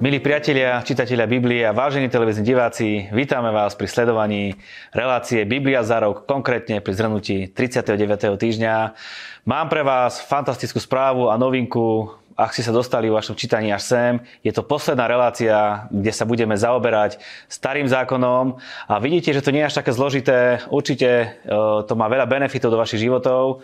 Milí priatelia, čitatelia Biblie a vážení televízni diváci, vítame vás pri sledovaní relácie Biblia za rok, konkrétne pri zhrnutí 39. týždňa. Mám pre vás fantastickú správu a novinku, ak ste sa dostali v vašom čítaní až sem. Je to posledná relácia, kde sa budeme zaoberať starým zákonom a vidíte, že to nie je až také zložité. Určite e, to má veľa benefitov do vašich životov.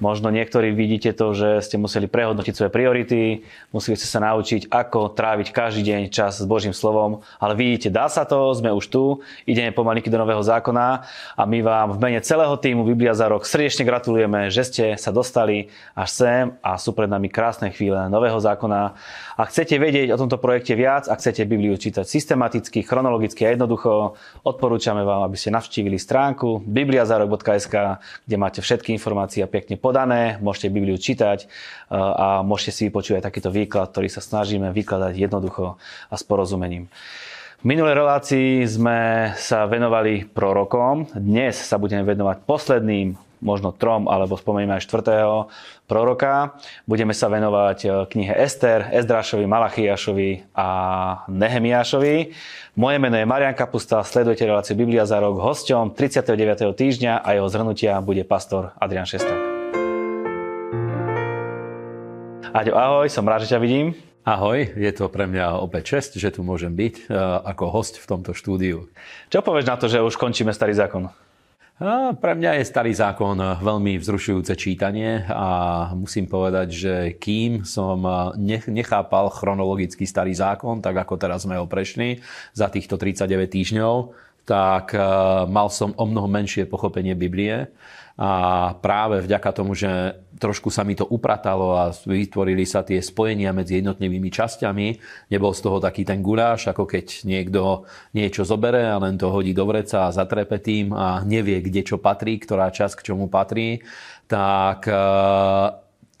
Možno niektorí vidíte to, že ste museli prehodnotiť svoje priority, museli ste sa naučiť, ako tráviť každý deň čas s Božím slovom, ale vidíte, dá sa to, sme už tu, ideme pomalinky do Nového zákona a my vám v mene celého týmu Biblia za rok srdečne gratulujeme, že ste sa dostali až sem a sú pred nami krásne chvíle Nového zákona. Ak chcete vedieť o tomto projekte viac, ak chcete Bibliu čítať systematicky, chronologicky a jednoducho, odporúčame vám, aby ste navštívili stránku bibliazarok.sk, kde máte všetky informácie a pekne podané, môžete Bibliu čítať e, a môžete si vypočuť takýto výklad, ktorý sa snažíme vykladať jednoducho a s porozumením. V minulej relácii sme sa venovali prorokom. Dnes sa budeme venovať posledným možno trom, alebo spomenieme aj štvrtého proroka. Budeme sa venovať e, knihe Ester, Ezdrášovi, Malachiašovi a Nehemiášovi. Moje meno je Marian Kapusta, sledujete reláciu Biblia za rok. Hosťom 39. týždňa a jeho zhrnutia bude pastor Adrian Šestak. Aďo, ahoj, som rád, že ťa vidím. Ahoj, je to pre mňa opäť čest, že tu môžem byť e, ako host v tomto štúdiu. Čo povieš na to, že už končíme starý zákon? A pre mňa je starý zákon veľmi vzrušujúce čítanie a musím povedať, že kým som nechápal chronologicky starý zákon, tak ako teraz sme ho prešli za týchto 39 týždňov, tak mal som o mnoho menšie pochopenie Biblie a práve vďaka tomu, že trošku sa mi to upratalo a vytvorili sa tie spojenia medzi jednotlivými časťami, nebol z toho taký ten guláš, ako keď niekto niečo zobere a len to hodí do vreca a zatrepe tým a nevie, kde čo patrí, ktorá časť k čomu patrí, tak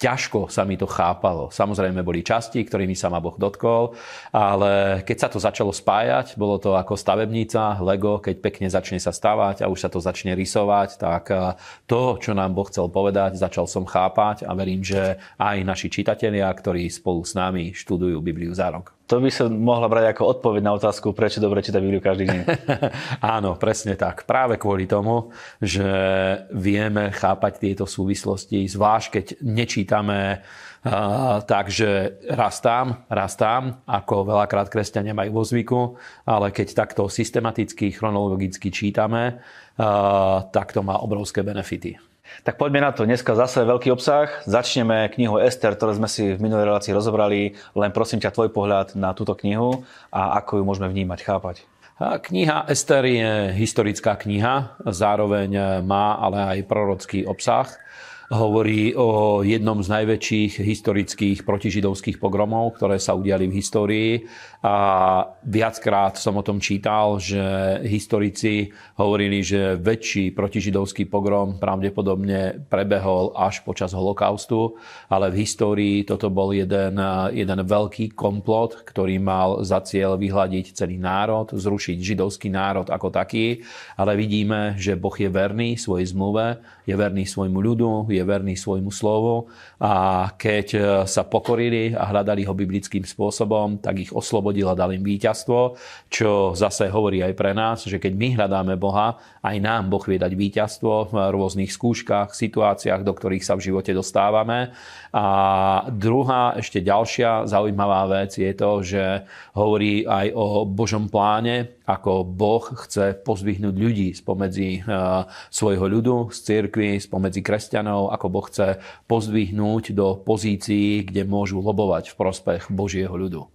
ťažko sa mi to chápalo. Samozrejme boli časti, ktorými sa ma Boh dotkol, ale keď sa to začalo spájať, bolo to ako stavebnica, Lego, keď pekne začne sa stavať a už sa to začne rysovať, tak eh, to, čo nám Boh chcel povedať, začal som chápať a verím, že aj naši čitatelia, ktorí spolu s nami študujú Bibliu za rok. To by sa mohla brať ako odpoveď na otázku, prečo dobre čítať Bibliu každý deň. Áno, presne tak. Práve kvôli tomu, že vieme chápať tieto súvislosti, zvlášť keď nečítame uh, takže rastám, rastám, ako veľakrát kresťania majú vo zvyku, ale keď takto systematicky, chronologicky čítame, uh, tak to má obrovské benefity. Tak poďme na to. Dneska zase veľký obsah. Začneme knihu Ester, ktorú sme si v minulej relácii rozobrali. Len prosím ťa tvoj pohľad na túto knihu a ako ju môžeme vnímať, chápať. Kniha Ester je historická kniha, zároveň má ale aj prorocký obsah hovorí o jednom z najväčších historických protižidovských pogromov, ktoré sa udiali v histórii. A viackrát som o tom čítal, že historici hovorili, že väčší protižidovský pogrom pravdepodobne prebehol až počas holokaustu, ale v histórii toto bol jeden, jeden veľký komplot, ktorý mal za cieľ vyhľadiť celý národ, zrušiť židovský národ ako taký. Ale vidíme, že Boh je verný svojej zmluve, je verný svojmu ľudu, je verný svojmu slovu a keď e, sa pokorili a hľadali ho biblickým spôsobom, tak ich oslobodil a dal im víťazstvo, čo zase hovorí aj pre nás, že keď my hľadáme Boha, aj nám Boh vie dať víťazstvo v rôznych skúškach, situáciách, do ktorých sa v živote dostávame. A druhá, ešte ďalšia zaujímavá vec je to, že hovorí aj o Božom pláne, ako Boh chce pozvihnúť ľudí spomedzi e, svojho ľudu, z cirkvi, spomedzi kresťanov, ako Boh chce pozdvihnúť do pozícií, kde môžu lobovať v prospech Božieho ľudu.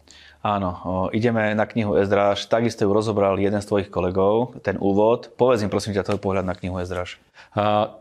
Áno, ideme na knihu Ezdráž. Takisto ju rozobral jeden z tvojich kolegov, ten úvod. Povedz mi prosím ťa tvoj pohľad na knihu Ezdráž.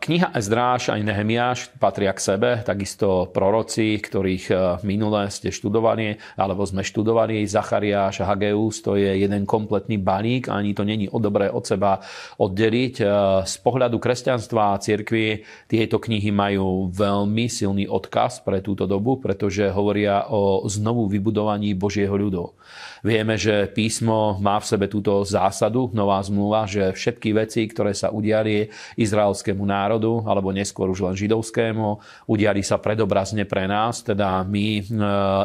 Kniha Ezdráž aj Nehemiáš patria k sebe, takisto proroci, ktorých e, minule ste študovali, alebo sme študovali, Zachariáš a Hageus, to je jeden kompletný balík, ani to není o dobré od seba oddeliť. E, z pohľadu kresťanstva a cirkvi tieto knihy majú veľmi silný odkaz pre túto dobu, pretože hovoria o znovu vybudovaní Božieho ľudu. Vieme, že písmo má v sebe túto zásadu, nová zmluva, že všetky veci, ktoré sa udiali izraelskému národu, alebo neskôr už len židovskému, udiali sa predobrazne pre nás. Teda my e,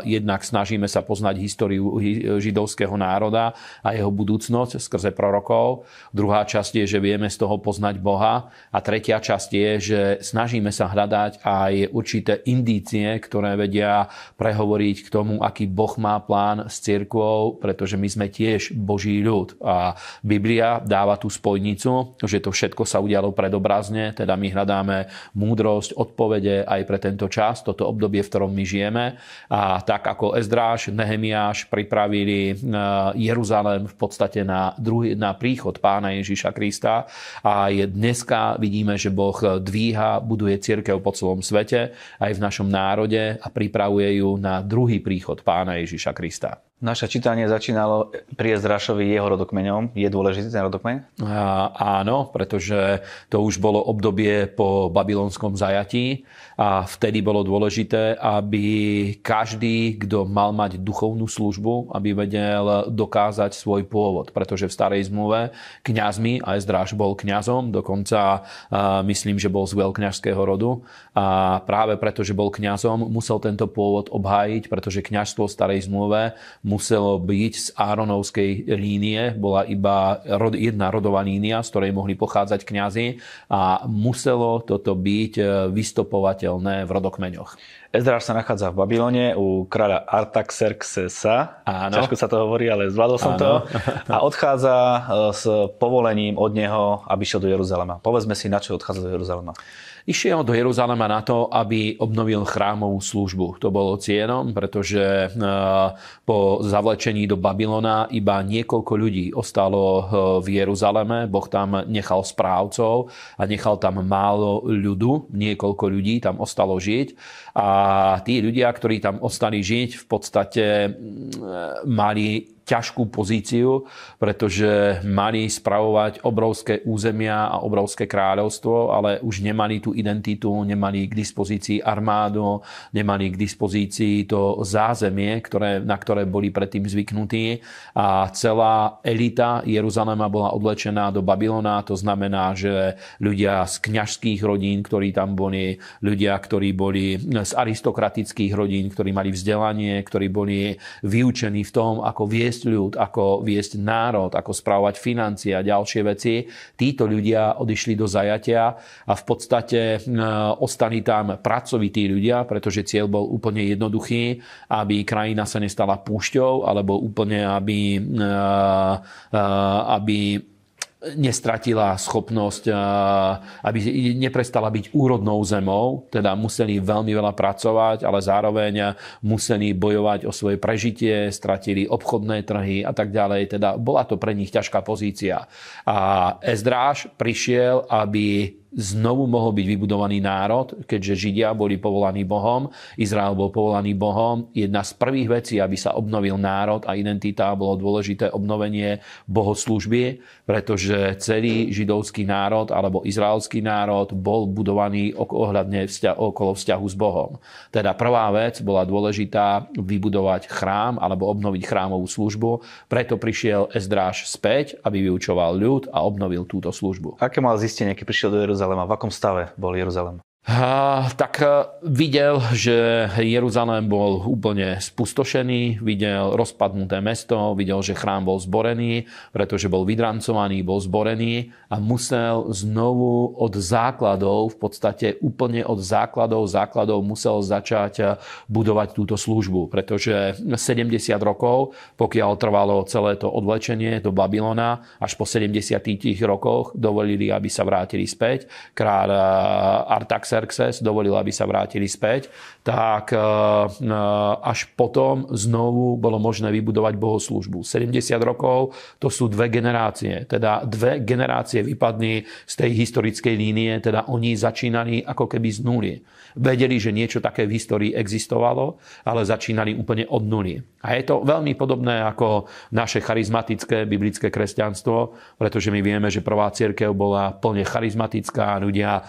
jednak snažíme sa poznať históriu židovského národa a jeho budúcnosť skrze prorokov. Druhá časť je, že vieme z toho poznať Boha. A tretia časť je, že snažíme sa hľadať aj určité indície, ktoré vedia prehovoriť k tomu, aký Boh má plán s cirkvou, pretože my sme tiež Boží ľud. A Biblia dáva tú spojnicu, že to všetko sa udialo predobrazne, teda my hľadáme múdrosť, odpovede aj pre tento čas, toto obdobie, v ktorom my žijeme. A tak ako Ezdráš, Nehemiáš pripravili e, Jeruzalém v podstate na, druhý, na príchod pána Ježiša Krista a je dneska vidíme, že Boh dvíha, buduje církev po celom svete, aj v našom národe a pripravuje ju na druhý príchod pána Ježiša Krista. Naše čítanie začínalo pri Ezrašovi jeho rodokmeňom. Je dôležitý ten rodokmeň? A, áno, pretože to už bolo obdobie po babylonskom zajatí a vtedy bolo dôležité, aby každý, kto mal mať duchovnú službu, aby vedel dokázať svoj pôvod. Pretože v starej zmluve kňazmi, a Ezdráš bol kňazom, dokonca myslím, že bol z veľkňažského rodu a práve preto, že bol kňazom, musel tento pôvod obhájiť, pretože kňažstvo v starej zmluve muselo byť z Áronovskej línie, bola iba jedna rodová línia, z ktorej mohli pochádzať kňazi a muselo toto byť e, vystopovateľné v rodokmeňoch. Ezdráž sa nachádza v Babylone u kráľa Artaxerxesa. Áno. Ťažko sa to hovorí, ale zvládol som Áno. to. A odchádza e, s povolením od neho, aby šiel do Jeruzalema. Povedzme si, na čo odchádza do Jeruzalema. Išiel do Jeruzalema na to, aby obnovil chrámovú službu. To bolo cienom, pretože e, po zavlečení do Babylona iba niekoľko ľudí ostalo e, v Jeruzaleme. Boh tam nechal správcov a nechal tam málo ľudu. Niekoľko ľudí tam ostalo žiť. A tí ľudia, ktorí tam ostali žiť, v podstate mali ťažkú pozíciu, pretože mali spravovať obrovské územia a obrovské kráľovstvo, ale už nemali tú identitu, nemali k dispozícii armádu, nemali k dispozícii to zázemie, ktoré, na ktoré boli predtým zvyknutí. A celá elita Jeruzalema bola odlečená do Babylona, to znamená, že ľudia z kňažských rodín, ktorí tam boli, ľudia, ktorí boli z aristokratických rodín, ktorí mali vzdelanie, ktorí boli vyučení v tom, ako viesť viesť ľud, ako viesť národ, ako správovať financie a ďalšie veci. Títo ľudia odišli do zajatia a v podstate ostali tam pracovití ľudia, pretože cieľ bol úplne jednoduchý, aby krajina sa nestala púšťou, alebo úplne, aby, aby nestratila schopnosť, aby neprestala byť úrodnou zemou, teda museli veľmi veľa pracovať, ale zároveň museli bojovať o svoje prežitie, stratili obchodné trhy a tak ďalej. Teda bola to pre nich ťažká pozícia. A Ezdráž prišiel, aby znovu mohol byť vybudovaný národ, keďže Židia boli povolaní Bohom, Izrael bol povolaný Bohom. Jedna z prvých vecí, aby sa obnovil národ a identita, bolo dôležité obnovenie bohoslužby, pretože celý židovský národ alebo izraelský národ bol budovaný ohľadne okolo vzťahu s Bohom. Teda prvá vec bola dôležitá vybudovať chrám alebo obnoviť chrámovú službu, preto prišiel Ezdráž späť, aby vyučoval ľud a obnovil túto službu. Aké mal zistenie, keď prišiel do Jeruzalema? V akom stave bol Jeruzalem? Tak e, videl, že Jeruzalém bol úplne spustošený, videl rozpadnuté mesto, videl, že chrám bol zborený, pretože bol vydrancovaný, bol zborený a musel znovu od základov, v podstate úplne od základov, základov musel začať e, budovať túto službu, pretože 70 rokov, pokiaľ trvalo celé to odvlečenie do Babylona, až po 70 rokoch dovolili, aby sa vrátili späť. Kráľ e, Artax Xerxes dovolil, aby sa vrátili späť, tak e, e, až potom znovu bolo možné vybudovať bohoslužbu. 70 rokov to sú dve generácie, teda dve generácie vypadli z tej historickej línie, teda oni začínali ako keby z nuly. Vedeli, že niečo také v histórii existovalo, ale začínali úplne od nuly. A je to veľmi podobné ako naše charizmatické biblické kresťanstvo, pretože my vieme, že prvá církev bola plne charizmatická, ľudia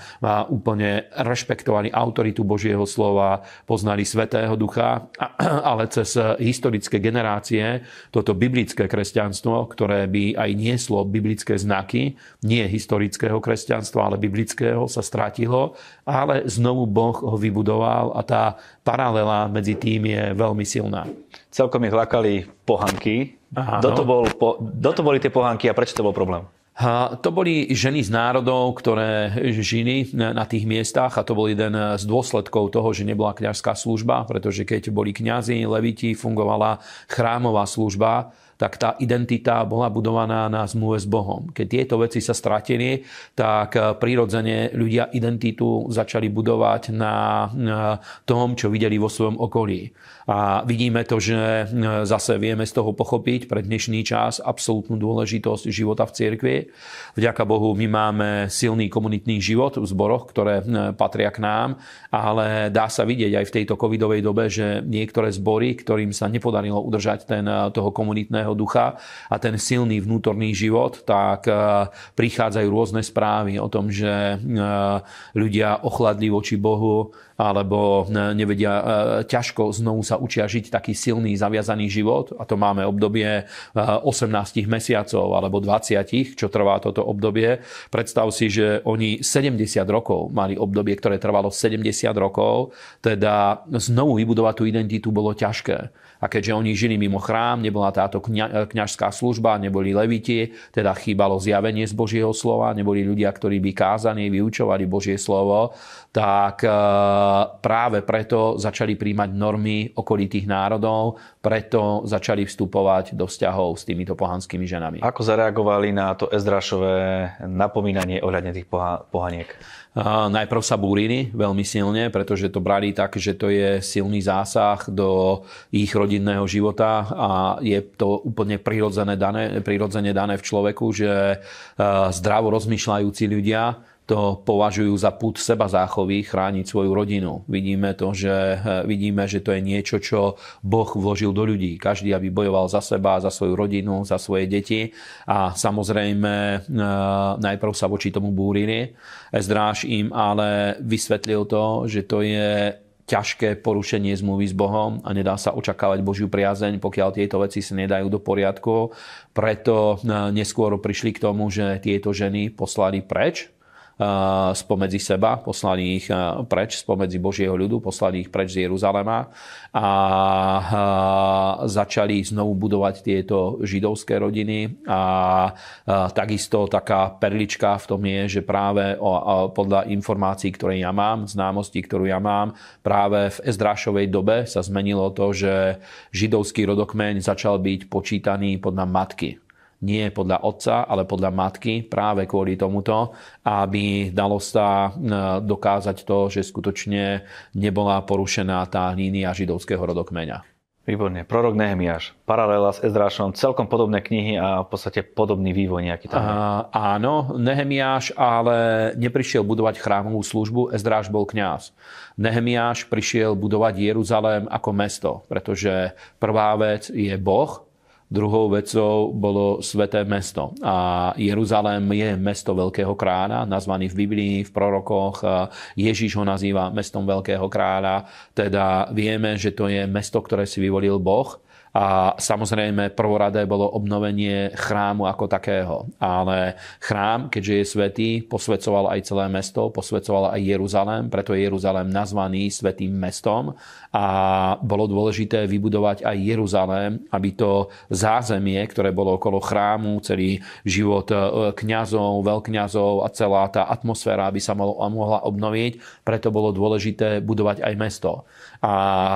úplne rešpektovali autoritu Božieho slova, poznali Svetého Ducha, ale cez historické generácie toto biblické kresťanstvo, ktoré by aj nieslo biblické znaky, nie historického kresťanstva, ale biblického, sa stratilo, ale znovu Boh ho vybudoval a tá paralela medzi tým je veľmi silná. Celkom ich lakali pohanky. Kto to, bol, kto to boli tie pohanky a prečo to bol problém? To boli ženy z národov, ktoré žili na tých miestach a to bol jeden z dôsledkov toho, že nebola kňažská služba, pretože keď boli kňazi, leviti, fungovala chrámová služba, tak tá identita bola budovaná na zmluve s Bohom. Keď tieto veci sa stratili, tak prirodzene ľudia identitu začali budovať na tom, čo videli vo svojom okolí. A vidíme to, že zase vieme z toho pochopiť pre dnešný čas absolútnu dôležitosť života v cirkvi. Vďaka Bohu my máme silný komunitný život v zboroch, ktoré patria k nám, ale dá sa vidieť aj v tejto covidovej dobe, že niektoré zbory, ktorým sa nepodarilo udržať ten, toho komunitného Svetého Ducha a ten silný vnútorný život, tak e, prichádzajú rôzne správy o tom, že e, ľudia ochladli voči Bohu, alebo e, nevedia, ťažko znovu sa učia žiť taký silný, zaviazaný život. A to máme obdobie 18 mesiacov alebo 20, čo trvá toto obdobie. Predstav si, že oni 70 rokov mali obdobie, ktoré trvalo 70 rokov, teda znovu vybudovať tú identitu bolo ťažké. A keďže oni žili mimo chrám, nebola táto kňa, kňažská služba, neboli leviti, teda chýbalo zjavenie z Božieho slova, neboli ľudia, ktorí by kázali, vyučovali Božie slovo, tak e, práve preto začali príjmať normy okolitých národov, preto začali vstupovať do vzťahov s týmito pohanskými ženami. Ako zareagovali na to Ezdrašové napomínanie ohľadne tých pohaniek? Najprv sa búrili veľmi silne, pretože to brali tak, že to je silný zásah do ich rodinného života a je to úplne prirodzene dané, prirodzene dané v človeku, že zdravo rozmýšľajúci ľudia to považujú za put seba záchovy chrániť svoju rodinu. Vidíme to, že, vidíme, že to je niečo, čo Boh vložil do ľudí. Každý, aby bojoval za seba, za svoju rodinu, za svoje deti. A samozrejme, e, najprv sa voči tomu búrili. Ezdráž im ale vysvetlil to, že to je ťažké porušenie zmluvy s Bohom a nedá sa očakávať Božiu priazeň, pokiaľ tieto veci sa nedajú do poriadku. Preto e, neskôr prišli k tomu, že tieto ženy poslali preč spomedzi seba, poslali ich preč spomedzi Božieho ľudu, poslali ich preč z Jeruzalema a začali znovu budovať tieto židovské rodiny a takisto taká perlička v tom je, že práve podľa informácií, ktoré ja mám, známosti, ktorú ja mám, práve v Ezdrášovej dobe sa zmenilo to, že židovský rodokmeň začal byť počítaný podľa matky nie podľa otca, ale podľa matky, práve kvôli tomuto, aby dalo sa e, dokázať to, že skutočne nebola porušená tá línia židovského rodokmeňa. Výborne. Prorok Nehemiáš, paralela s Ezdrášom, celkom podobné knihy a v podstate podobný vývoj nejaký tam je. áno, Nehemiáš ale neprišiel budovať chrámovú službu, Ezdráš bol kňaz. Nehemiáš prišiel budovať Jeruzalém ako mesto, pretože prvá vec je Boh, Druhou vecou bolo sveté mesto. A Jeruzalém je mesto veľkého kráľa, nazvaný v Biblii, v prorokoch. Ježíš ho nazýva mestom veľkého kráľa. Teda vieme, že to je mesto, ktoré si vyvolil Boh a samozrejme prvoradé bolo obnovenie chrámu ako takého. Ale chrám, keďže je svetý, posvedcoval aj celé mesto, posvedcoval aj Jeruzalém, preto je Jeruzalém nazvaný svetým mestom a bolo dôležité vybudovať aj Jeruzalém, aby to zázemie, ktoré bolo okolo chrámu, celý život e, kňazov, veľkňazov a celá tá atmosféra by sa mohla obnoviť, preto bolo dôležité budovať aj mesto. A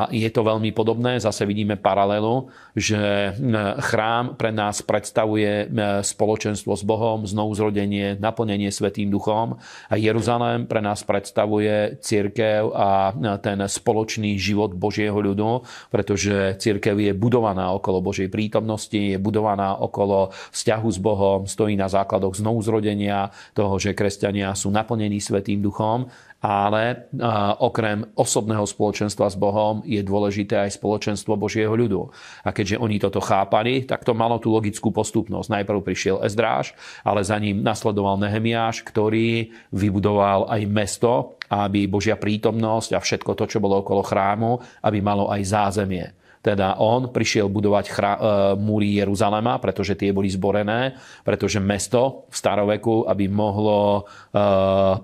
je to veľmi podobné, zase vidíme paralelu, že chrám pre nás predstavuje spoločenstvo s Bohom, znovu zrodenie, naplnenie Svetým duchom. A Jeruzalém pre nás predstavuje církev a ten spoločný život Božieho ľudu, pretože církev je budovaná okolo Božej prítomnosti, je budovaná okolo vzťahu s Bohom, stojí na základoch znovu zrodenia, toho, že kresťania sú naplnení Svetým duchom ale okrem osobného spoločenstva s Bohom je dôležité aj spoločenstvo Božieho ľudu. A keďže oni toto chápali, tak to malo tú logickú postupnosť. Najprv prišiel Ezdráž, ale za ním nasledoval Nehemiáš, ktorý vybudoval aj mesto, aby Božia prítomnosť a všetko to, čo bolo okolo chrámu, aby malo aj zázemie. Teda on prišiel budovať chra- e, múry Jeruzalema, pretože tie boli zborené, pretože mesto v staroveku, aby mohlo e,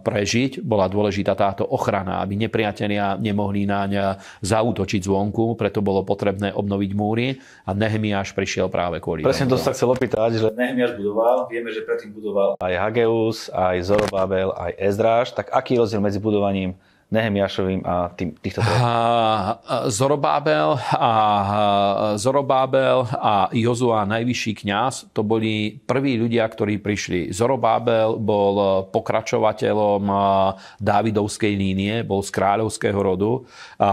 prežiť, bola dôležitá táto ochrana, aby nepriatelia nemohli naň zautočiť zvonku, preto bolo potrebné obnoviť múry a Nehemiáš prišiel práve kvôli Presne to sa chcel opýtať, že Nehemiáš budoval, vieme, že predtým budoval aj Hageus, aj Zorobabel, aj Ezdráž, tak aký je rozdiel medzi budovaním Nehemiášovým a tým, týchto troch? Zorobábel a, Zorobábel a Jozua, najvyšší kňaz, to boli prví ľudia, ktorí prišli. Zorobábel bol pokračovateľom Dávidovskej línie, bol z kráľovského rodu a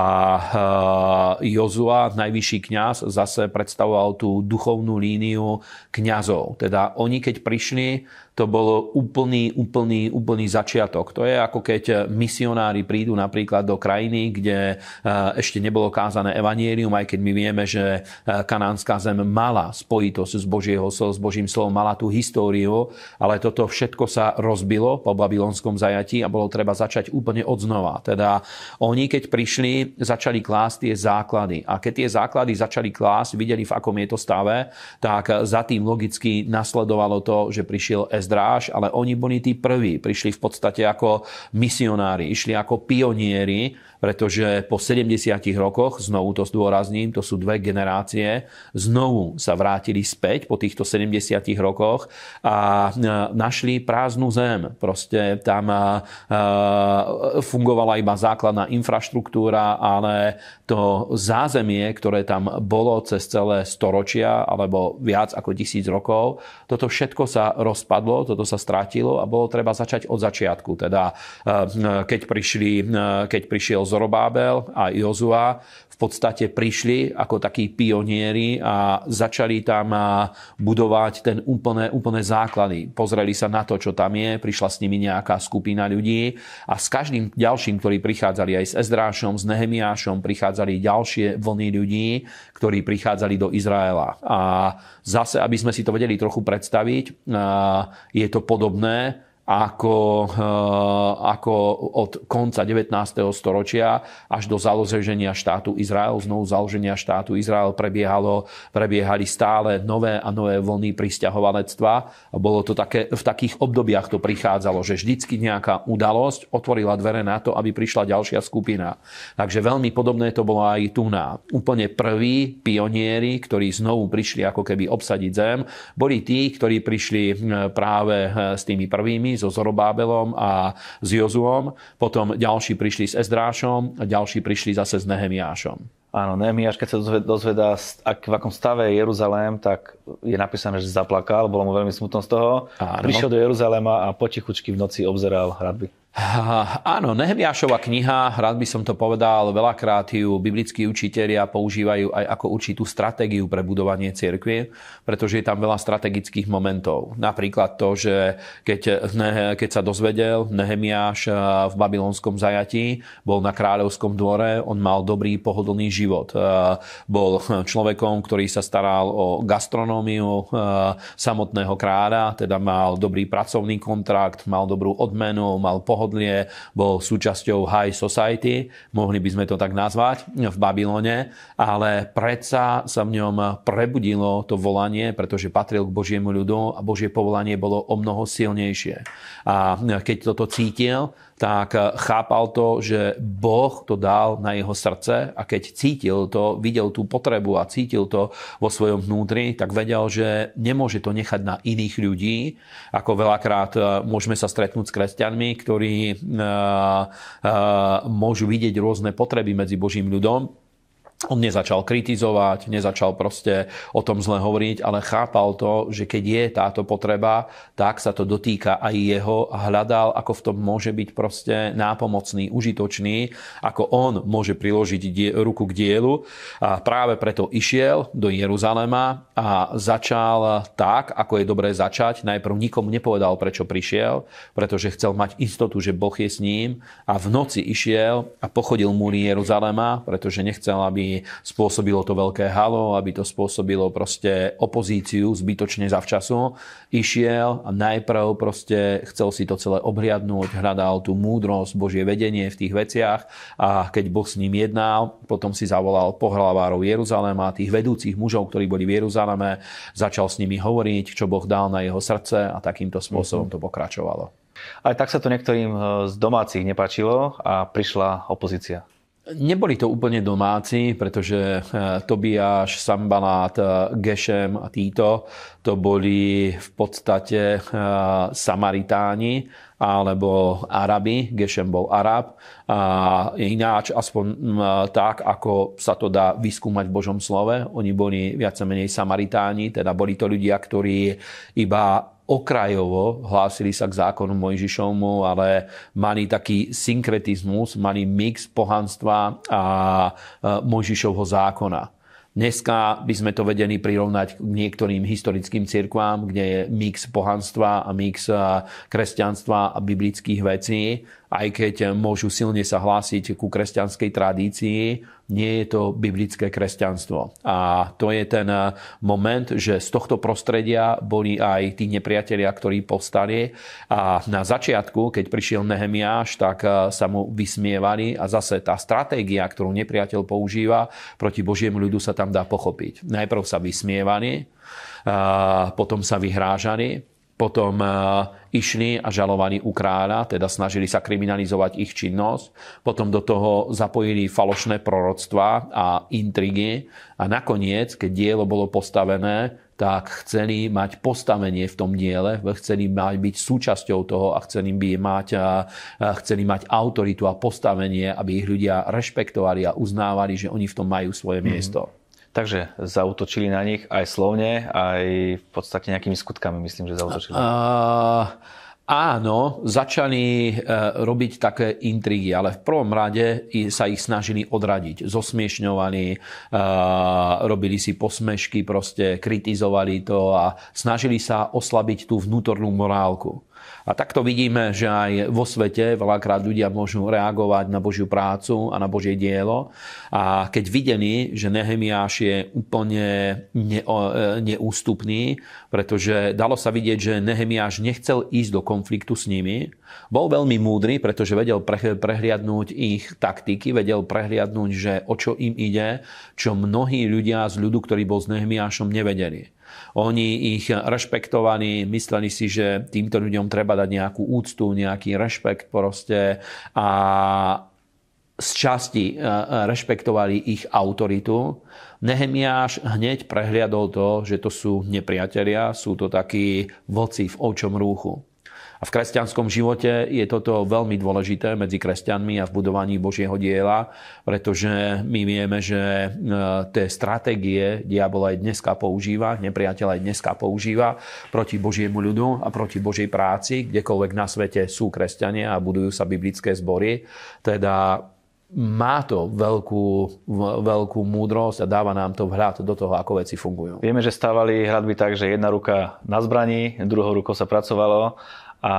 Jozua, najvyšší kňaz, zase predstavoval tú duchovnú líniu kňazov. Teda oni, keď prišli, to bolo úplný, úplný, úplný začiatok. To je ako keď misionári prídu napríklad do krajiny, kde eh, ešte nebolo kázané evanielium, aj keď my vieme, že eh, kanánska zem mala spojitosť s Božieho s Božím slovom, mala tú históriu, ale toto všetko sa rozbilo po babylonskom zajatí a bolo treba začať úplne od znova. Teda oni, keď prišli, začali klásť tie základy. A keď tie základy začali klásť, videli, v akom je to stave, tak za tým logicky nasledovalo to, že prišiel Ezdráž, ale oni boli tí prví. Prišli v podstate ako misionári, išli ako pionieri, pretože po 70 rokoch, znovu to zdôrazním, to sú dve generácie, znovu sa vrátili späť po týchto 70 rokoch a e, našli prázdnu zem. Proste tam e, e, fungovala iba základná infraštruktúra, ale to zázemie, ktoré tam bolo cez celé storočia alebo viac ako tisíc rokov, toto všetko sa rozpadlo toto sa strátilo a bolo treba začať od začiatku. Teda keď, prišli, keď prišiel Zorobábel a Jozua, v podstate prišli ako takí pionieri a začali tam budovať ten úplné, úplné základy. Pozreli sa na to, čo tam je, prišla s nimi nejaká skupina ľudí a s každým ďalším, ktorí prichádzali aj s Ezdrášom, s Nehemiášom, prichádzali ďalšie vlny ľudí, ktorí prichádzali do Izraela. A zase, aby sme si to vedeli trochu predstaviť, je to podobné ako, eh, ako od konca 19. storočia až do založenia štátu Izrael, znovu založenia štátu Izrael prebiehalo, prebiehali stále nové a nové vlny pristahovalectva. Bolo to také, v takých obdobiach to prichádzalo, že vždycky nejaká udalosť otvorila dvere na to, aby prišla ďalšia skupina. Takže veľmi podobné to bolo aj tu na. Úplne prví pionieri, ktorí znovu prišli ako keby obsadiť zem, boli tí, ktorí prišli hm, práve hm, s tými prvými, so Zorobábelom a s Jozuom. Potom ďalší prišli s Ezdrášom a ďalší prišli zase s Nehemiášom. Áno, Nehemiáš, keď sa dozvedá, ak, v akom stave je Jeruzalém, tak je napísané, že zaplakal, bolo mu veľmi smutno z toho. Áno. Prišiel do Jeruzaléma a potichučky v noci obzeral hradby. Áno, Nehemiášova kniha, rád by som to povedal, veľakrát ju biblickí učitelia používajú aj ako určitú stratégiu pre budovanie cirkvi, pretože je tam veľa strategických momentov. Napríklad to, že keď, keď sa dozvedel Nehemiáš eh, v babylonskom zajatí, bol na kráľovskom dvore, on mal dobrý pohodlný život. Eh, bol človekom, ktorý sa staral o gastronómiu eh, samotného kráľa, teda mal dobrý pracovný kontrakt, mal dobrú odmenu, mal pohodlný pohodlie, bol súčasťou high society, mohli by sme to tak nazvať, v Babylone, ale predsa sa v ňom prebudilo to volanie, pretože patril k Božiemu ľudu a Božie povolanie bolo o mnoho silnejšie. A keď toto cítil, tak chápal to, že Boh to dal na jeho srdce a keď cítil to, videl tú potrebu a cítil to vo svojom vnútri, tak vedel, že nemôže to nechať na iných ľudí. Ako veľakrát e, môžeme sa stretnúť s kresťanmi, ktorí e, e, môžu vidieť rôzne potreby medzi Božím ľudom on nezačal kritizovať, nezačal proste o tom zle hovoriť, ale chápal to, že keď je táto potreba, tak sa to dotýka aj jeho a hľadal, ako v tom môže byť proste nápomocný, užitočný, ako on môže priložiť ruku k dielu. A práve preto išiel do Jeruzalema a začal tak, ako je dobré začať. Najprv nikomu nepovedal, prečo prišiel, pretože chcel mať istotu, že Boh je s ním a v noci išiel a pochodil múry Jeruzalema, pretože nechcel, aby spôsobilo to veľké halo, aby to spôsobilo proste opozíciu zbytočne zavčasu. Išiel a najprv proste chcel si to celé obhliadnúť, hľadal tú múdrosť, Božie vedenie v tých veciach a keď Boh s ním jednal, potom si zavolal pohlavárov Jeruzalema, tých vedúcich mužov, ktorí boli v Jeruzaleme, začal s nimi hovoriť, čo Boh dal na jeho srdce a takýmto spôsobom to pokračovalo. Aj tak sa to niektorým z domácich nepačilo a prišla opozícia. Neboli to úplne domáci, pretože eh, Tobiáš, Sambalát, eh, Gešem a títo to boli v podstate eh, Samaritáni alebo Arabi. Gešem bol Arab. A ináč, aspoň mm, tak, ako sa to dá vyskúmať v Božom slove, oni boli viac menej Samaritáni, teda boli to ľudia, ktorí iba okrajovo hlásili sa k zákonu Mojžišovmu, ale mali taký synkretizmus, mali mix pohanstva a Mojžišovho zákona. Dneska by sme to vedeli prirovnať k niektorým historickým cirkvám, kde je mix pohanstva a mix kresťanstva a biblických vecí aj keď môžu silne sa hlásiť ku kresťanskej tradícii, nie je to biblické kresťanstvo. A to je ten moment, že z tohto prostredia boli aj tí nepriatelia, ktorí povstali a na začiatku, keď prišiel Nehemiáš, tak sa mu vysmievali a zase tá stratégia, ktorú nepriateľ používa proti Božiemu ľudu sa tam dá pochopiť. Najprv sa vysmievali, potom sa vyhrážali, potom e, išli a žalovali u kráľa, teda snažili sa kriminalizovať ich činnosť. Potom do toho zapojili falošné proroctvá a intrigy. A nakoniec, keď dielo bolo postavené, tak chceli mať postavenie v tom diele, chceli mať byť súčasťou toho a chceli by mať, a, chceli mať autoritu a postavenie, aby ich ľudia rešpektovali a uznávali, že oni v tom majú svoje mm-hmm. miesto. Takže zautočili na nich aj slovne, aj v podstate nejakými skutkami, myslím, že zautočili. Uh, áno, začali uh, robiť také intrigy, ale v prvom rade sa ich snažili odradiť. Zosmiešňovali, uh, robili si posmešky, proste kritizovali to a snažili sa oslabiť tú vnútornú morálku. A takto vidíme, že aj vo svete veľakrát ľudia môžu reagovať na Božiu prácu a na Božie dielo. A keď videli, že Nehemiáš je úplne ne, neústupný, pretože dalo sa vidieť, že Nehemiáš nechcel ísť do konfliktu s nimi, bol veľmi múdry, pretože vedel prehliadnúť ich taktiky, vedel prehliadnúť, že o čo im ide, čo mnohí ľudia z ľudu, ktorý bol s Nehemiášom, nevedeli. Oni ich rešpektovali, mysleli si, že týmto ľuďom treba dať nejakú úctu, nejaký rešpekt proste a z časti e, rešpektovali ich autoritu. Nehemiáš hneď prehliadol to, že to sú nepriatelia, sú to takí voci v ovčom rúchu. A v kresťanskom živote je toto veľmi dôležité medzi kresťanmi a v budovaní Božieho diela, pretože my vieme, že e, tie stratégie diabol aj dneska používa, nepriateľ aj dneska používa proti Božiemu ľudu a proti Božej práci, kdekoľvek na svete sú kresťania a budujú sa biblické zbory. Teda má to veľkú, veľkú múdrosť a dáva nám to vhľad do toho, ako veci fungujú. Vieme, že stávali hradby tak, že jedna ruka na zbraní, druhou rukou sa pracovalo a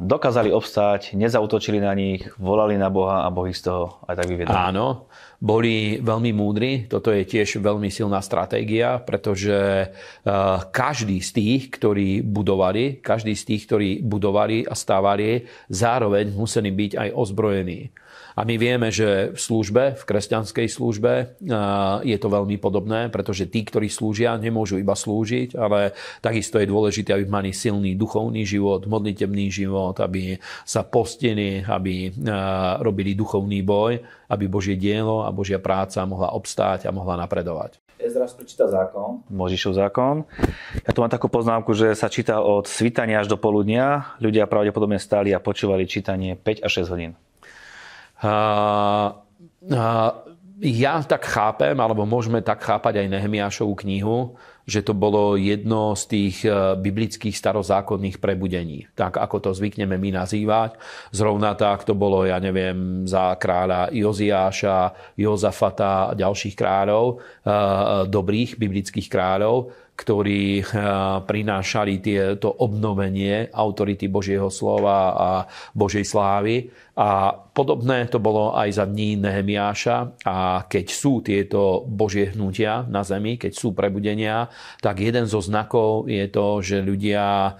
dokázali obstáť, nezautočili na nich, volali na Boha a Boh ich z toho aj tak vyviedol. Áno, boli veľmi múdri. Toto je tiež veľmi silná stratégia, pretože eh, každý z tých, ktorí budovali, každý z tých, ktorí budovali a stávali, zároveň museli byť aj ozbrojení. A my vieme, že v službe, v kresťanskej službe je to veľmi podobné, pretože tí, ktorí slúžia, nemôžu iba slúžiť, ale takisto je dôležité, aby mali silný duchovný život, modlitebný život, aby sa postili, aby robili duchovný boj, aby Božie dielo a Božia práca mohla obstáť a mohla napredovať. Ezras prečíta zákon. Možišov zákon. Ja tu mám takú poznámku, že sa číta od svitania až do poludnia. Ľudia pravdepodobne stáli a počúvali čítanie 5 až 6 hodín. A, a, ja tak chápem, alebo môžeme tak chápať aj Nehemiášovú knihu, že to bolo jedno z tých e, biblických starozákonných prebudení. Tak ako to zvykneme my nazývať. Zrovna tak to bolo, ja neviem, za kráľa Joziáša, Jozafata a ďalších kráľov, e, dobrých biblických kráľov, ktorí prinášali to obnovenie autority Božieho slova a Božej slávy. A podobné to bolo aj za dní Nehemiáša. A keď sú tieto Božie hnutia na zemi, keď sú prebudenia, tak jeden zo znakov je to, že ľudia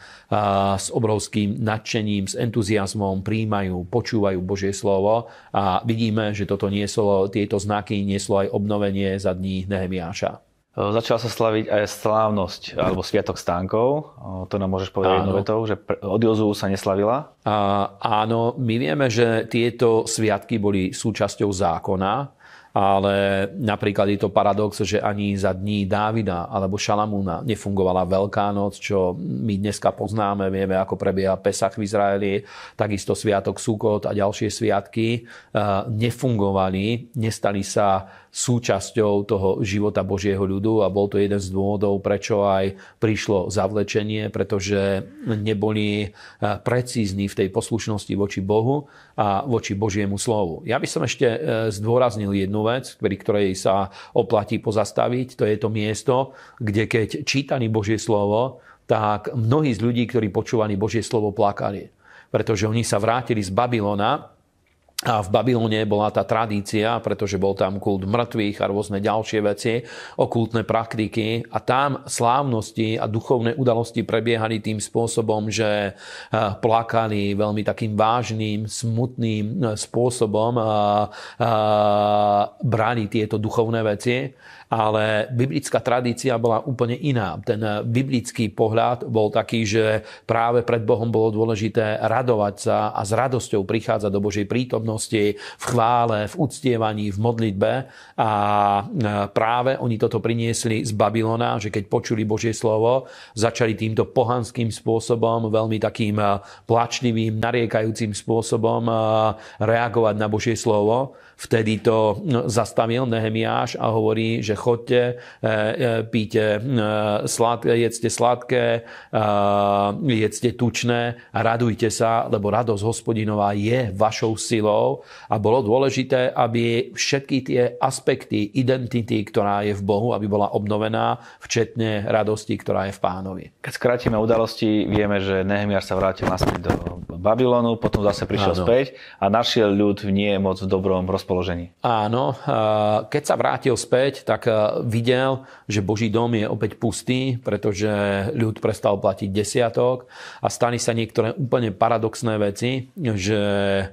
s obrovským nadšením, s entuziasmom príjmajú, počúvajú Božie slovo a vidíme, že toto nieslo, tieto znaky nieslo aj obnovenie za dní Nehemiáša. Začala sa slaviť aj slávnosť alebo Sviatok stánkov. To nám môžeš povedať jednou vetou, že od Jozu sa neslavila? A, áno, my vieme, že tieto sviatky boli súčasťou zákona, ale napríklad je to paradox, že ani za dní Dávida alebo Šalamúna nefungovala Veľká noc, čo my dneska poznáme, vieme, ako prebieha Pesach v Izraeli, takisto Sviatok Sukot a ďalšie sviatky nefungovali, nestali sa súčasťou toho života Božieho ľudu a bol to jeden z dôvodov, prečo aj prišlo zavlečenie, pretože neboli precízni v tej poslušnosti voči Bohu a voči Božiemu slovu. Ja by som ešte e, zdôraznil jednu vec, pri ktorej sa oplatí pozastaviť. To je to miesto, kde keď čítali Božie slovo, tak mnohí z ľudí, ktorí počúvali Božie slovo, plakali. Pretože oni sa vrátili z Babylona a v Babylone bola tá tradícia, pretože bol tam kult mŕtvych a rôzne ďalšie veci, okultné praktiky. A tam slávnosti a duchovné udalosti prebiehali tým spôsobom, že eh, plakali veľmi takým vážnym, smutným eh, spôsobom a, a brali tieto duchovné veci. Ale biblická tradícia bola úplne iná. Ten biblický pohľad bol taký, že práve pred Bohom bolo dôležité radovať sa a s radosťou prichádzať do Božej prítomnosti v chvále, v uctievaní, v modlitbe a e, práve oni toto priniesli z Babylona, že keď počuli Božie slovo, začali týmto pohanským spôsobom, veľmi takým e, plačnivým, nariekajúcim spôsobom e, reagovať na Božie slovo. Vtedy to zastavil Nehemiáš a hovorí, že chodte, e, e, píte e, sladké, jedzte sladké, jedzte tučné a radujte sa, lebo radosť hospodinová je vašou silou a bolo dôležité, aby všetky tie aspekty identity, ktorá je v Bohu, aby bola obnovená, včetne radosti, ktorá je v pánovi. Keď skrátime udalosti, vieme, že Nehemiar sa vrátil naspäť do Babylonu, potom zase prišiel Áno. späť a našiel ľud nie je moc v dobrom rozpoložení. Áno, keď sa vrátil späť, tak videl, že Boží dom je opäť pustý, pretože ľud prestal platiť desiatok a stali sa niektoré úplne paradoxné veci, že e,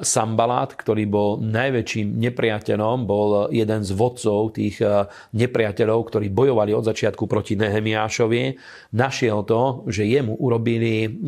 Sambalát, ktorý bol najväčším nepriateľom, bol jeden z vodcov tých e, nepriateľov, ktorí bojovali od začiatku proti Nehemiášovi, našiel to, že jemu urobili,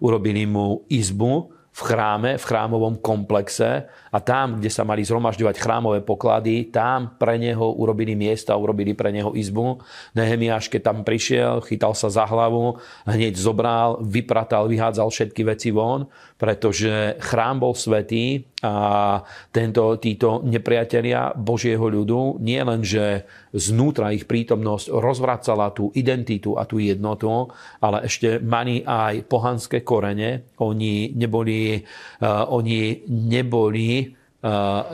urobili mu izbu, v chráme, v chrámovom komplexe a tam, kde sa mali zhromažďovať chrámové poklady, tam pre neho urobili miesta, urobili pre neho izbu. Nehemiáš, keď tam prišiel, chytal sa za hlavu, hneď zobral, vypratal, vyhádzal všetky veci von, pretože chrám bol svetý a tento, títo nepriatelia Božieho ľudu nie len, že znútra ich prítomnosť rozvracala tú identitu a tú jednotu, ale ešte mali aj pohanské korene. Oni neboli, uh, oni neboli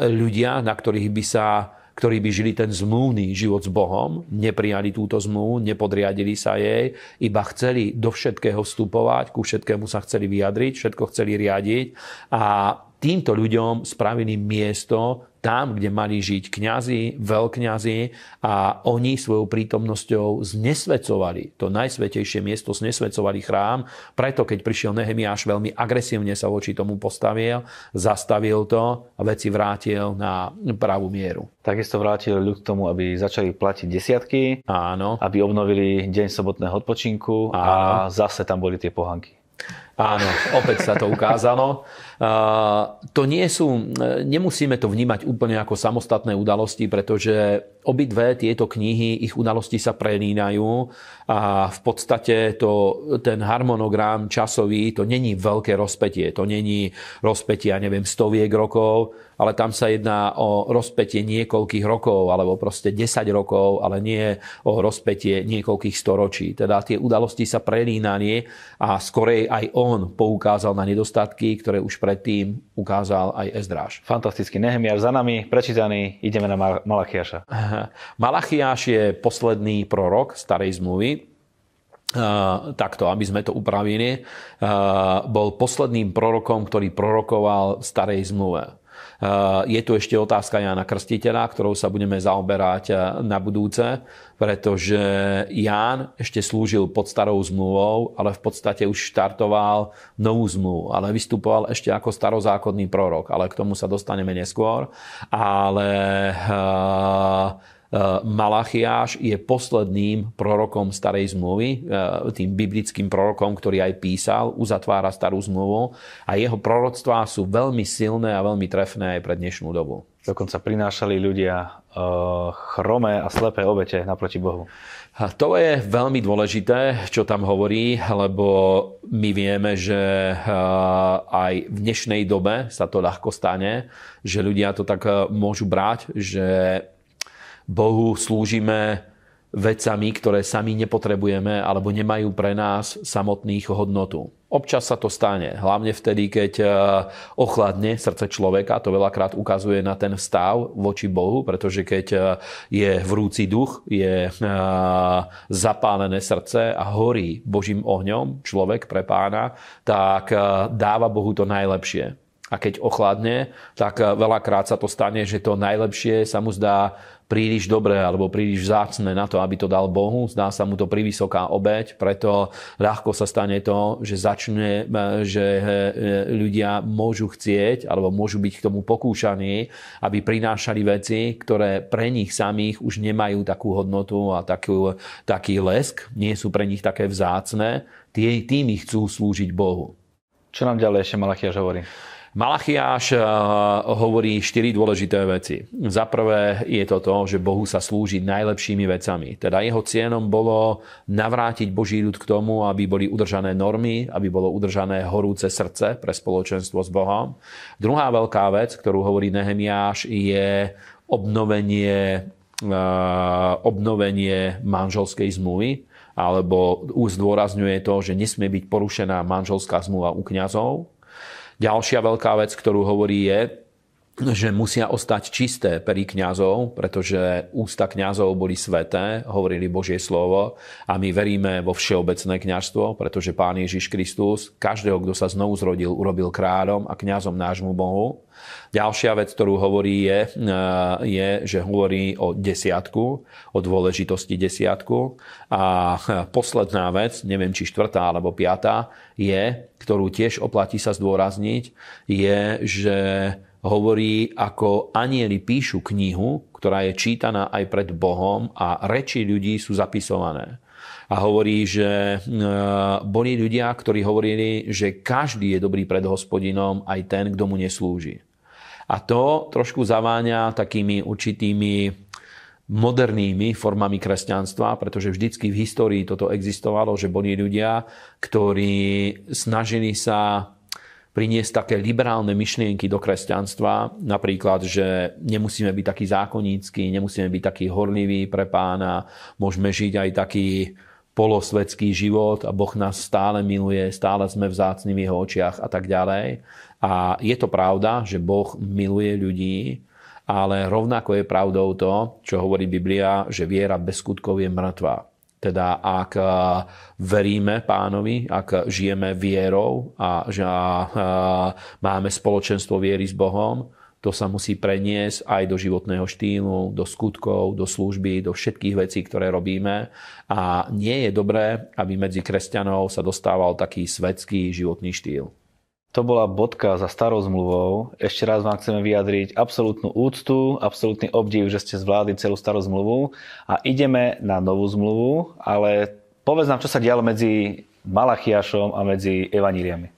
ľudia, na ktorých by sa ktorí by žili ten zmluvný život s Bohom, neprijali túto zmluvu, nepodriadili sa jej, iba chceli do všetkého vstupovať, ku všetkému sa chceli vyjadriť, všetko chceli riadiť a týmto ľuďom spravili miesto tam, kde mali žiť kňazi, veľkňazi a oni svojou prítomnosťou znesvecovali to najsvetejšie miesto, znesvecovali chrám. Preto, keď prišiel Nehemiáš, veľmi agresívne sa voči tomu postavil, zastavil to a veci vrátil na pravú mieru. Takisto vrátil ľud k tomu, aby začali platiť desiatky, Áno. aby obnovili deň sobotného odpočinku Áno. a zase tam boli tie pohanky. Áno, opäť sa to ukázalo. To nie sú, nemusíme to vnímať úplne ako samostatné udalosti, pretože obidve tieto knihy, ich udalosti sa prelínajú a v podstate to, ten harmonogram časový, to není veľké rozpetie, to není rozpetie, ja neviem, stoviek rokov, ale tam sa jedná o rozpetie niekoľkých rokov, alebo proste 10 rokov, ale nie o rozpetie niekoľkých storočí. Teda tie udalosti sa prelínali a skorej aj on poukázal na nedostatky, ktoré už predtým ukázal aj Ezdráš. Fantastický Nehemiáš za nami, prečítaný, ideme na Malachiaša. Malachiáš je posledný prorok starej zmluvy, Uh, takto, aby sme to upravili, uh, bol posledným prorokom, ktorý prorokoval v starej zmluve. Eh, je tu ešte otázka Jana Krstiteľa, ktorou sa budeme zaoberať eh, na budúce, pretože Ján ešte slúžil pod starou zmluvou, ale v podstate už štartoval novú zmluvu, ale vystupoval ešte ako starozákonný prorok, ale k tomu sa dostaneme neskôr. Ale Eh, Malachiáš je posledným prorokom starej zmluvy, eh, tým biblickým prorokom, ktorý aj písal, uzatvára starú zmluvu a jeho proroctvá sú veľmi silné a veľmi trefné aj pre dnešnú dobu. Dokonca prinášali ľudia eh, chromé a slepé obete naproti Bohu. A to je veľmi dôležité, čo tam hovorí, lebo my vieme, že aj v dnešnej dobe sa to ľahko stane, že ľudia to tak môžu brať, že Bohu slúžime vecami, ktoré sami nepotrebujeme alebo nemajú pre nás samotných hodnotu. Občas sa to stane, hlavne vtedy, keď e, ochladne srdce človeka, to veľakrát ukazuje na ten stav voči Bohu, pretože keď e, je vrúci duch, je e, zapálené srdce a horí Božím ohňom človek pre pána, tak dáva Bohu to najlepšie. A keď ochladne, tak veľakrát sa to stane, že to najlepšie sa mu zdá príliš dobré alebo príliš vzácne na to, aby to dal Bohu. Zdá sa mu to prívysoká obeď, preto ľahko sa stane to, že začne, že e, ľudia môžu chcieť alebo môžu byť k tomu pokúšaní, aby prinášali veci, ktoré pre nich samých už nemajú takú hodnotu a takú, taký lesk, nie sú pre nich také vzácne, tým ich chcú slúžiť Bohu. Čo nám ďalej ešte Malachiaš hovorí? Malachiáš eh, hovorí štyri dôležité veci. Za prvé je to to, že Bohu sa slúži najlepšími vecami. Teda jeho cieľom bolo navrátiť Boží ľud k tomu, aby boli udržané normy, aby bolo udržané horúce srdce pre spoločenstvo s Bohom. Druhá veľká vec, ktorú hovorí Nehemiáš, je obnovenie, eh, obnovenie manželskej zmluvy alebo zdôrazňuje to, že nesmie byť porušená manželská zmluva u kňazov Ďalšia veľká vec, ktorú hovorí je, že musia ostať čisté pery kňazov, pretože ústa kňazov boli sveté, hovorili Božie slovo a my veríme vo všeobecné kňazstvo, pretože Pán Ježiš Kristus každého, kto sa znovu zrodil, urobil kráľom a kňazom nášmu Bohu. Ďalšia vec, ktorú hovorí, je, je, že hovorí o desiatku, o dôležitosti desiatku. A posledná vec, neviem či štvrtá alebo piatá, je, ktorú tiež oplatí sa zdôrazniť, je, že hovorí, ako anieli píšu knihu, ktorá je čítaná aj pred Bohom a reči ľudí sú zapisované. A hovorí, že e, boli ľudia, ktorí hovorili, že každý je dobrý pred hospodinom, aj ten, kto mu neslúži. A to trošku zaváňa takými určitými modernými formami kresťanstva, pretože vždycky v histórii toto existovalo, že boli ľudia, ktorí snažili sa priniesť také liberálne myšlienky do kresťanstva, napríklad, že nemusíme byť takí zákonnícky, nemusíme byť takí horliví pre pána, môžeme žiť aj taký polosvedský život a Boh nás stále miluje, stále sme vzácni v jeho očiach a tak ďalej. A je to pravda, že Boh miluje ľudí, ale rovnako je pravdou to, čo hovorí Biblia, že viera bez skutkov je mŕtva. Teda ak eh, veríme pánovi, ak žijeme vierou a že eh, máme spoločenstvo viery s Bohom, to sa musí preniesť aj do životného štýlu, do skutkov, do služby, do všetkých vecí, ktoré robíme. A nie je dobré, aby medzi kresťanov sa dostával taký svetský životný štýl. To bola bodka za starou zmluvou. Ešte raz vám chceme vyjadriť absolútnu úctu, absolútny obdiv, že ste zvládli celú starú zmluvu a ideme na novú zmluvu, ale povedz nám, čo sa dialo medzi Malachiašom a medzi evaníliami?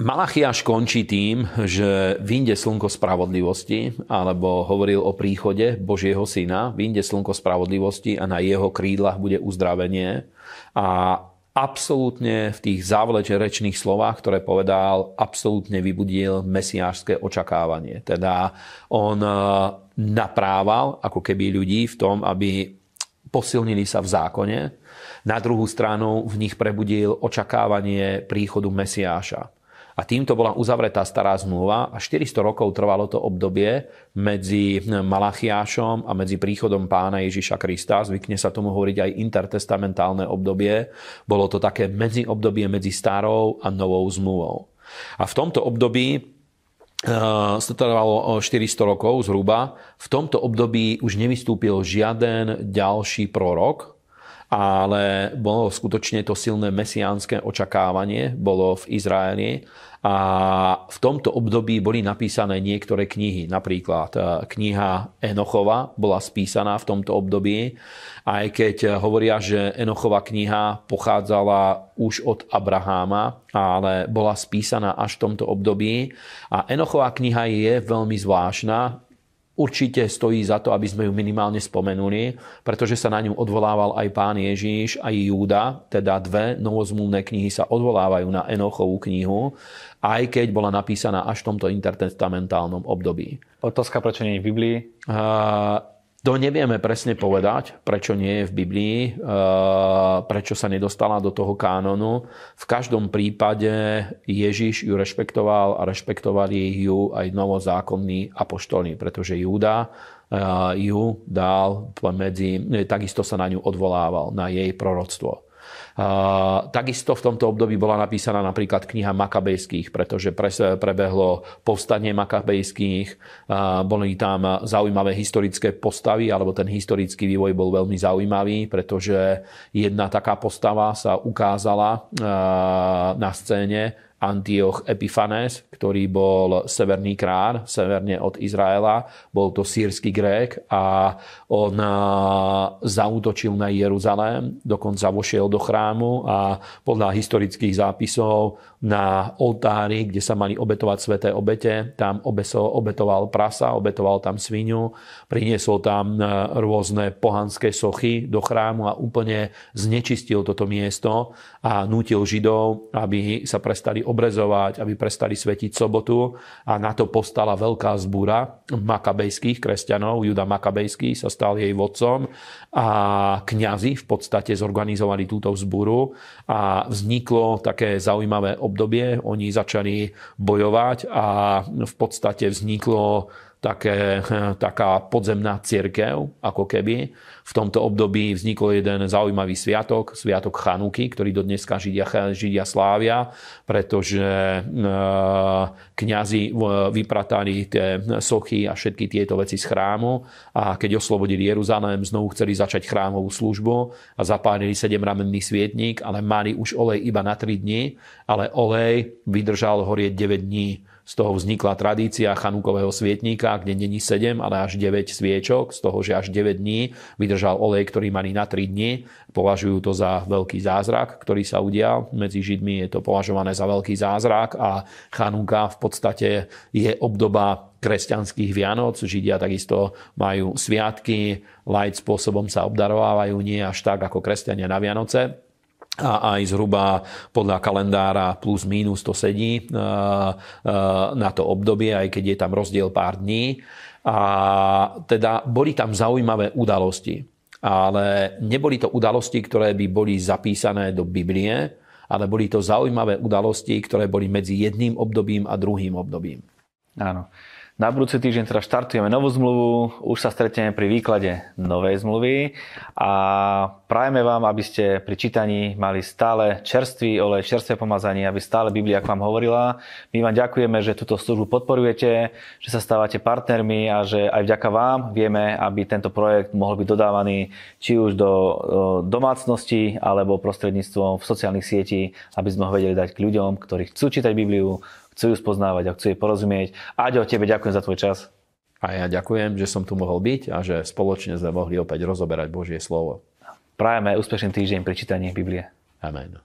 Malachiaš končí tým, že vyjde slnko spravodlivosti, alebo hovoril o príchode Božieho syna, vyjde slnko spravodlivosti a na jeho krídlach bude uzdravenie. A absolútne v tých závolečerečných slovách, ktoré povedal, absolútne vybudil mesiášské očakávanie. Teda on e, naprával ako keby ľudí v tom, aby posilnili sa v zákone. Na druhú stranu v nich prebudil očakávanie príchodu Mesiáša. A týmto bola uzavretá stará zmluva a 400 rokov trvalo to obdobie medzi Malachiášom a medzi príchodom pána Ježiša Krista. Zvykne sa tomu hovoriť aj intertestamentálne obdobie. Bolo to také medzi obdobie medzi starou a novou zmluvou. A v tomto období uh, to trvalo 400 rokov zhruba. V tomto období už nevystúpil žiaden ďalší prorok, ale bolo skutočne to silné mesiánske očakávanie, bolo v Izraeli a v tomto období boli napísané niektoré knihy. Napríklad e, kniha Enochova bola spísaná v tomto období, aj keď hovoria, že Enochova kniha pochádzala už od Abraháma, ale bola spísaná až v tomto období. A Enochová kniha je veľmi zvláštna, Určite stojí za to, aby sme ju minimálne spomenuli, pretože sa na ňu odvolával aj pán Ježíš, aj Júda, teda dve novozmluvné knihy sa odvolávajú na Enochovú knihu, aj keď bola napísaná až v tomto intertestamentálnom období. Otázka, prečo nie je v Biblii? Uh, to nevieme presne povedať, prečo nie je v Biblii, eh, prečo sa nedostala do toho kánonu. V každom prípade Ježiš ju rešpektoval a rešpektovali ju aj novozákonní apoštolní, pretože Júda eh, ju dal medzi, takisto sa na ňu odvolával, na jej proroctvo. Takisto v tomto období bola napísaná napríklad kniha Makabejských, pretože prebehlo povstanie Makabejských, boli tam zaujímavé historické postavy, alebo ten historický vývoj bol veľmi zaujímavý, pretože jedna taká postava sa ukázala na scéne Antioch Epiphanes, ktorý bol severný kráľ, severne od Izraela. Bol to sírsky Grék a on zautočil na Jeruzalém, dokonca vošiel do chrámu a podľa historických zápisov na oltári, kde sa mali obetovať sveté obete, tam obetoval prasa, obetoval tam svinu, priniesol tam rôzne pohanské sochy do chrámu a úplne znečistil toto miesto a nútil Židov, aby sa prestali obrezovať, aby prestali svetiť sobotu a na to postala veľká zbúra makabejských kresťanov. Juda Makabejský sa stal jej vodcom a kňazi v podstate zorganizovali túto vzbúru a vzniklo také zaujímavé obdobie. Oni začali bojovať a v podstate vzniklo také, taká podzemná církev, ako keby. V tomto období vznikol jeden zaujímavý sviatok, sviatok Chanuky, ktorý do dneska Židia, Židia slávia, pretože e, kňazi vypratali tie sochy a všetky tieto veci z chrámu a keď oslobodili Jeruzalém, znovu chceli začať chrámovú službu a zapálili sedem ramenný svietník, ale mali už olej iba na 3 dní, ale olej vydržal horieť 9 dní z toho vznikla tradícia chanukového svietníka, kde není 7, ale až 9 sviečok, z toho, že až 9 dní vydržal olej, ktorý mali na 3 dní. Považujú to za veľký zázrak, ktorý sa udial. Medzi Židmi je to považované za veľký zázrak a Chanuka v podstate je obdoba kresťanských Vianoc. Židia takisto majú sviatky, light spôsobom sa obdarovávajú, nie až tak ako kresťania na Vianoce a aj zhruba podľa kalendára plus minus to sedí e, e, na to obdobie, aj keď je tam rozdiel pár dní. A teda boli tam zaujímavé udalosti, ale neboli to udalosti, ktoré by boli zapísané do Biblie, ale boli to zaujímavé udalosti, ktoré boli medzi jedným obdobím a druhým obdobím. Áno. Na budúci týždeň teda štartujeme novú zmluvu, už sa stretneme pri výklade novej zmluvy a prajeme vám, aby ste pri čítaní mali stále čerstvý olej, čerstvé pomazanie, aby stále Biblia k vám hovorila. My vám ďakujeme, že túto službu podporujete, že sa stávate partnermi a že aj vďaka vám vieme, aby tento projekt mohol byť dodávaný či už do domácnosti alebo prostredníctvom v sociálnych sietí, aby sme ho vedeli dať k ľuďom, ktorí chcú čítať Bibliu, chcú ju spoznávať a chcú jej porozumieť. Aďo, tebe ďakujem za tvoj čas. A ja ďakujem, že som tu mohol byť a že spoločne sme mohli opäť rozoberať Božie slovo. Prajeme úspešný týždeň pri čítaní Biblie. Amen.